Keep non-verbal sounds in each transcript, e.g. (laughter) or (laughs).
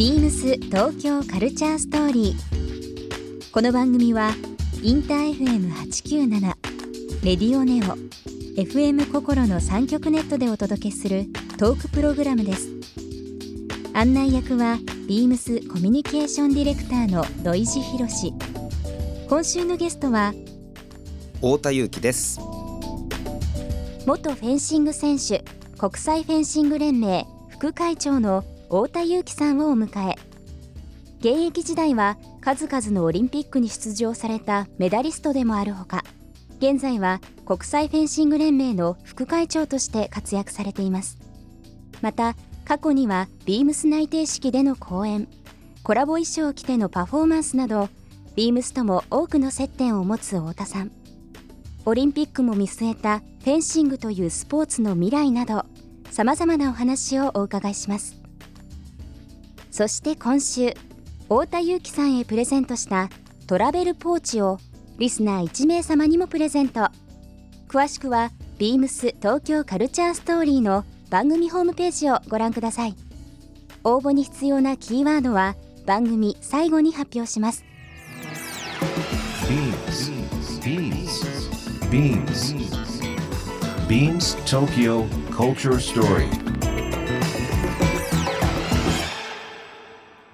ビームス東京カルチャーストーリー。この番組はインター FM897 レディオネオ FM 心の三極ネットでお届けするトークプログラムです。案内役はビームスコミュニケーションディレクターの土井博志。今週のゲストは太田裕樹です元フェンシング選手国際フェンシング連盟副会長の太田裕樹さんをお迎え現役時代は数々のオリンピックに出場されたメダリストでもあるほか現在は国際フェンシング連盟の副会長として活躍されています。また過去にはビームス内定式での講演コラボ衣装を着てのパフォーマンスなどビームスとも多くの接点を持つ太田さん。オリンピックも見据えたフェンシングというスポーツの未来などさまざまなお話をお伺いします。そして今週太田裕樹さんへプレゼントしたトラベルポーチをリスナー1名様にもプレゼント詳しくはビームス東京カルチャーストーリーの番組ホームページをご覧ください応募に必要なキーワードは番組最後に発表します Beams. Beams. Beams. Beams Tokyo Culture Story.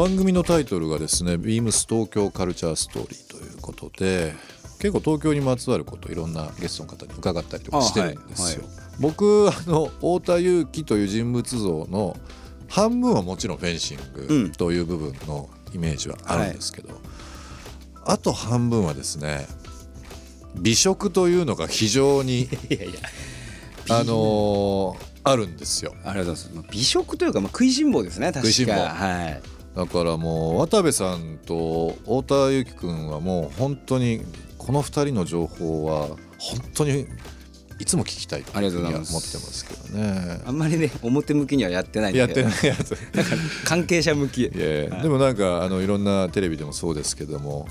番組のタイトルがですね「ビームス東京カルチャーストーリー」ということで結構東京にまつわることいろんなゲストの方に伺ったりとかしてるんですよ。僕あの太田裕樹という人物像の半分はもちろんフェンシンうん。グという部分のイメージはあるんですけど、あと半分はですね美食というのが非常に (laughs) いやいや。あのーあるんですよ。ありがとうございます。まあ美食というか、まあ、食いしん坊ですね確か。食いしん坊。はいだからもう渡部さんと太田裕樹君はもう本当にこの2人の情報は本当にいつも聞きたいとありいうふうにはがとうございます思ってますけどね。あんまりね表向きにはやってない。んでやってないやつなんか関係者向き。いやいやでもなんかあのいろんなテレビでもそうですけども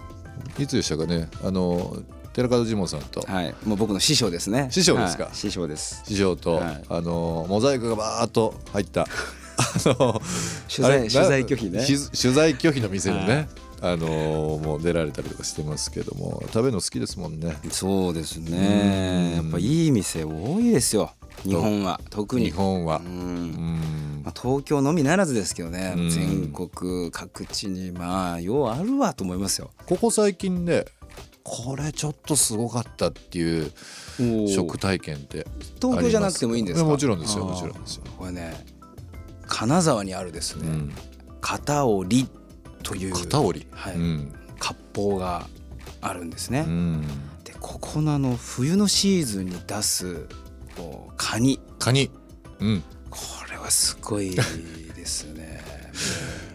いつでしたかね？あの寺門ジモンさんと。はい。もう僕の師匠ですね。師匠ですか？はい。師匠です。師匠と、はい。あのモザイクがバーッと入った。あの取材取材拒否ね。し取材拒否の店にね、はい。あのもう出られたりとかしてますけども食べるの好きですもんね。そうですね。やっぱいい店多いですよ。日本は特に。日本は。まあ、東京のみならずですけどね、うん。全国各地にまあようあるわと思いますよ。ここ最近ねこれちょっとすごかったっていう食体験って東京じゃなくてもいいんですか？もちろんですよもちろんですよ、これね金沢にあるですね、うん、片織という片織り、はい。うん。割烹があるんですね、うん、でここのあの冬のシーズンに出すこうカニ。カニ、うん、これはすごいですね。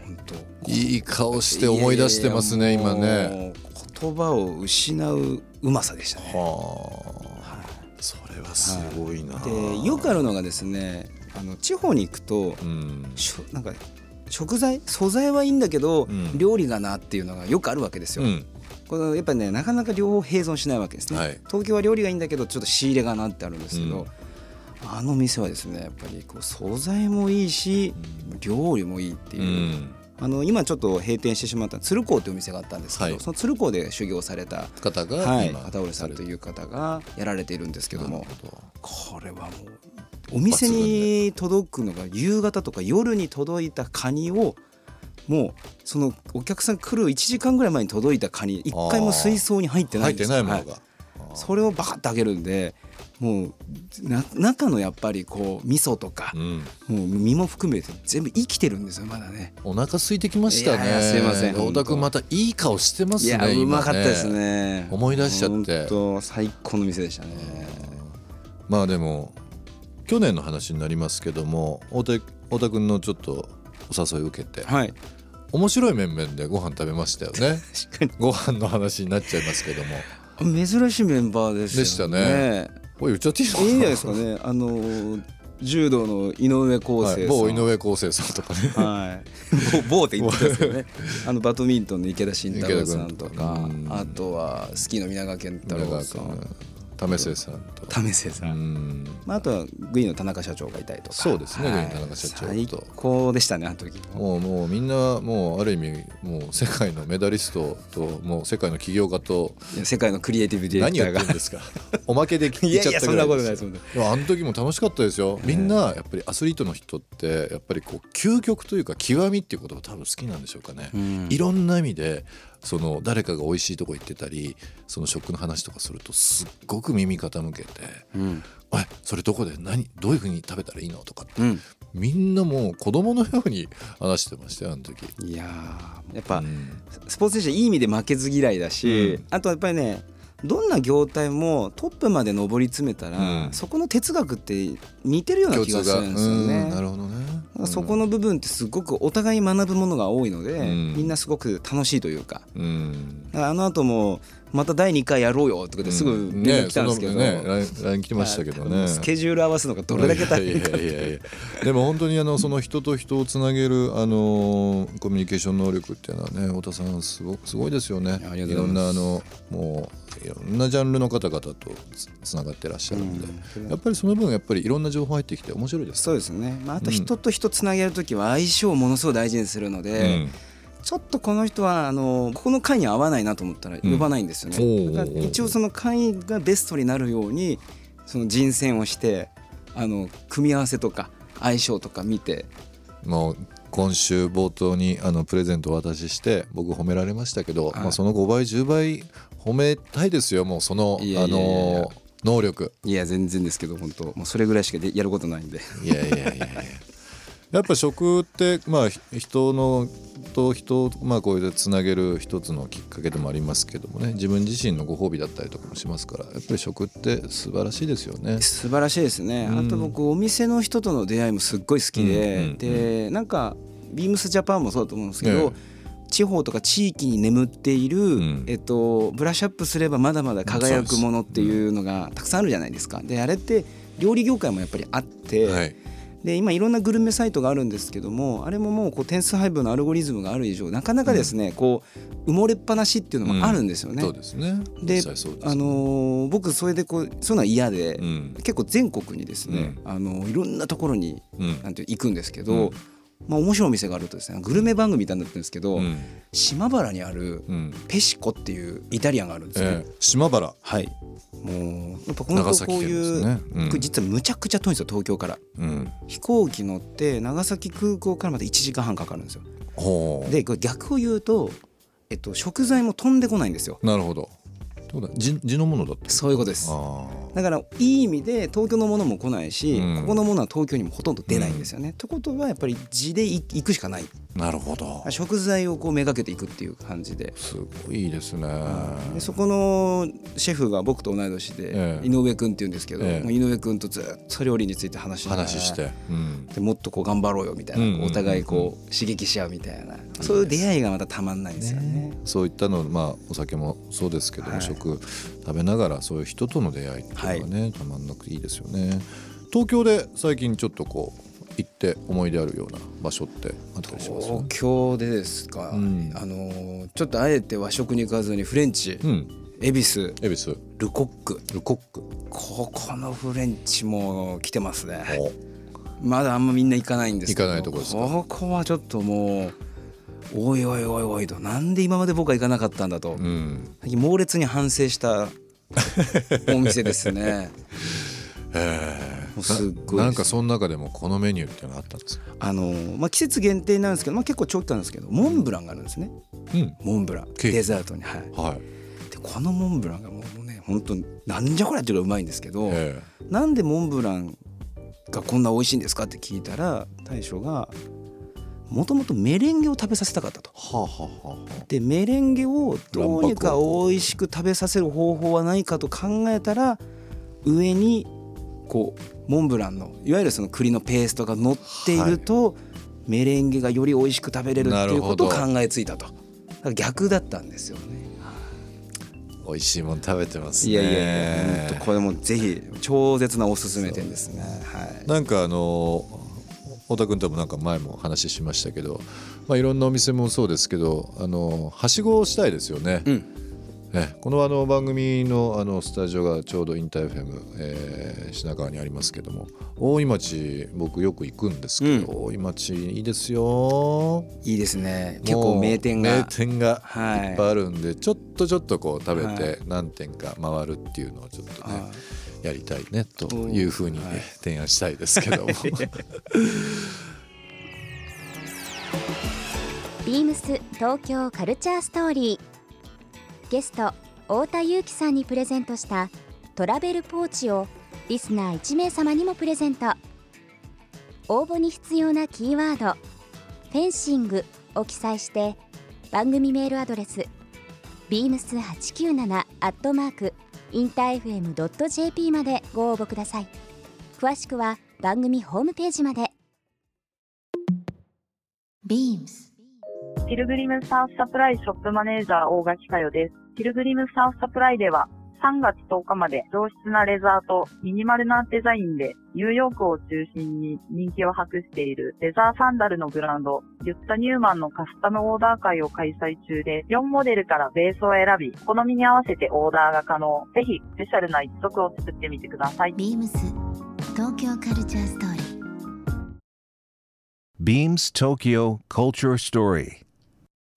本当 (laughs) いい顔して思い出してますね今ね。言葉を失ううまさでしたね。はあ。それはすごいな、でよくあるのがですねあの地方に行くとうん。しょなんか食材素材はいいんだけど、うん。料理がなっていうのがよくあるわけですよ。うん。このやっぱねなかなか両方併存しないわけですね、はい。東京は料理がいいんだけどちょっと仕入れがなってあるんですけど、うん。あの店はですねやっぱりこう素材もいいし、料理もいいっていう。う、ん。あの今ちょっと閉店してしまった鶴光というお店があったんですけど、はい。その鶴光で修行された方がはい今、片織さんという方がやられているんですけどもこれはもうお店に届くのが夕方とか夜に届いたカニをもうそのお客さん来る1時間ぐらい前に届いたカニ一回も水槽に入ってない入ってんですよ。はないものが、それをバカッとあげるんでもうな中のやっぱりこう味噌とかうん、もう身も含めて全部生きてるんですよまだね。お腹空いてきましたね。すいません太田君またいい顔してますねいやう今まかったですね。思い出しちゃって。本当最高の店でしたね。まあでも去年の話になりますけども太田太田君のちょっとお誘い受けてはい。面白い面々でご飯食べましたよね。(laughs) ご飯の話になっちゃいますけども。珍しいメンバーですよね。でしたね。これ言っちゃっていいのかいいんじゃないですかね。あの柔道の井上康はい、生さん、某井上康生さんとかね。はい、某某って言ってたんですけどね。(laughs) あのバドミントンの池田慎太郎さんとか池田君とかあとはスキーの皆川健太宮郎さん為末さんと。為末さ、うん。んまあ、あとはグイの田中社長がいたりとか。そうですねグイの田中社長と。最高でしたねあの時。もうもうみんなもうある意味もう世界のメダリストともう世界の起業家と。いや世界のクリエイティブディレク何ターが。やってるんですか？(laughs) おまけで聞いいちゃったやいやそんなぐらいですことない。そんなでもあの時も楽しかったですよ。みんなやっぱりアスリートの人ってやっぱりこう究極というか極みっていうことが多分好きなんでしょうかね、うん。いろんな意味でその誰かが美味しいとこ行ってたりその食の話とかするとすっごく耳傾けてうん「えそれどこで？何？どういうふうに食べたらいいの?」とかってうん。みんなもう子供のように話してましたよあの時。いやーやっぱ、うん。スポーツ選手はいい意味で負けず嫌いだし、うん。あとやっぱりねどんな業態もトップまで上り詰めたら、うん。そこの哲学って似てるような気がするんですようんね。なるほどねそこの部分ってすごくお互い学ぶものが多いので、うん。みんなすごく楽しいというか。あの後もまた第2回やろうよとかですぐ連絡来たんですけど、ね LINE 来てましたけどね。スケジュール合わすのがどれだけ大変。かいやいやいやいやでも本当にあのその人と人をつなげるあのコミュニケーション能力っていうのはね太田さんすごすごいですよね。いうろんなあのもういろんなジャンルの方々とつつながってらっしゃるんで、うんやっぱりその分やっぱりいろんな情報入ってきて面白いですそうですね、まあ、あと人と人つなげる時は相性をものすごい大事にするので、うんちょっとこの人はあのここの会に合わないなと思ったら呼ばないんですよね、う。んだから一応その会がベストになるようにその人選をしてあの組み合わせとか相性とか見てもう今週冒頭にあのプレゼントをお渡しして僕褒められましたけど、はい。まあ、その5倍10倍褒めたいですよ。もうそのあの能力。いや全然ですけど本当もうそれぐらいしかでやることないんで。いやいやいやいや。やっぱ食ってまあひ人のと人をまあこうやってつなげる一つのきっかけでもありますけどもね。自分自身のご褒美だったりとかもしますからやっぱり食って素晴らしいですよね。素晴らしいですね、うん。あと僕お店の人との出会いもすっごい好きで、うんうんうん。でなんかビームスジャパンもそうだと思うんですけど、え地方とか地域に眠っている、ん。えっと、ブラッシュアップすればまだまだ輝くものっていうのがたくさんあるじゃないですか。であれって料理業界もやっぱりあって、はいで今いろんなグルメサイトがあるんですけどもあれももうこう点数配分のアルゴリズムがある以上なかなかですね、こう埋もれっぱなしっていうのもあるんですよね。そうですね。で実際そうですあのー僕それでこうそういうのは嫌で、うん。結構全国にですね、あのいろんなところにうん。なんて行くんですけど、うんまあ面白いお店があるとですねグルメ番組みたいになってるんですけど、うん。島原にあるうん。ペシコっていうイタリアンがあるんですね。ええ。島原。はい。もうやっぱ本当長崎県こういう、ねうん。実はむちゃくちゃ遠いんですよ東京から。うん。飛行機乗って長崎空港からまで1時間半かかるんですよ。で逆を言うと、えっと、食材も飛んでこないんですよ。なるほど。地地のものだってそういうことです。あだからいい意味で東京のものも来ないし、うんここのものは東京にもほとんど出ないんですよね。ってことはやっぱり地でい行くしかないあなるほど。食材をこうめがけていくっていう感じで。すごいいいですね。でそこのシェフが僕と同い年で、ええ。井上君っていうんですけど、ええ。井上君とずっと料理について話しながら話してうん。でもっとこう頑張ろうよみたいな、お互いこう刺激し合うみたいな、そういう出会いがまたたまんないんですよね。そういったのまあお酒もそうですけども、はい。食食べながらそういう人との出会いっていうのがね、たまんなくていいですよね。東京で最近ちょっとこう行って思い出あるような場所ってあったりします？東京でですか、うん。あのーちょっとあえて和食に行かずにフレンチ、うん。恵比寿恵比寿。ルコック。ルコック。ここのフレンチも来てますね。お。まだあんまみんな行かないんですけど。行かないとこですか？ここはちょっともうおいおいおいおいと。なんで今まで僕は行かなかったんだと、うん。猛烈に反省したお店ですね (laughs) えすっごいなんかその中でもこのメニューっていうのがあったんですか？あのーまあ、季節限定なんですけど、まあ、結構長期間なんですけどモンブランがあるんですね。うん。モンブラン。デザートに。はい。はい。でこのモンブランがもうね本当なんじゃこりゃっていうぐらいうまいんですけど、えなんでモンブランがこんな美味しいんですかって聞いたら大将がもともとメレンゲを食べさせたかったと。はあはあはあでメレンゲをどうにか美味しく食べさせる方法はないかと考えたら上にこうモンブランのいわゆるその栗のペーストが乗っていると、メレンゲがより美味しく食べれるっていうことを考えついたと。逆だったんですよね。美味しいもの食べてますね。いやいやいやこれもぜひ超絶なおすすめ店ですね。はい。なんかあの太田君ともなんか前も話しましたけど、まあ、いろんなお店もそうですけどあのはしごをしたいですよね。うんねこのあの番組のあのスタジオがちょうどインターフェム、えー品川にありますけども大井町僕よく行くんですけど、大井町いいですよ。いいですね。結構名店が名店がはい。いっぱいあるんで、ちょっとちょっとこう食べて何店か回るっていうのをちょっとね、はやりたいねというふうに、ね提案したいですけども。(laughs) ビームス東京カルチャーストーリーゲスト太田裕樹さんにプレゼントしたトラベルポーチをリスナー1名様にもプレゼント。応募に必要なキーワード「フェンシング」を記載して番組メールアドレス beams897 アットマークインター FM.jp までご応募ください。詳しくは番組ホームページまで。BEAMS ピルグリムサーフサプライショップマネージャー大垣佳代です。ピルグリムサーフサプライでは3月10日まで上質なレザーとミニマルなデザインでニューヨークを中心に人気を博しているレザーサンダルのブランド、ユッタ・ニューマンのカスタムオーダー会を開催中で4モデルからベースを選び、好みに合わせてオーダーが可能。ぜひスペシャルな一足を作ってみてください。BEAMS 東京カルチャーストーリー Beams Tokyo Culture Story.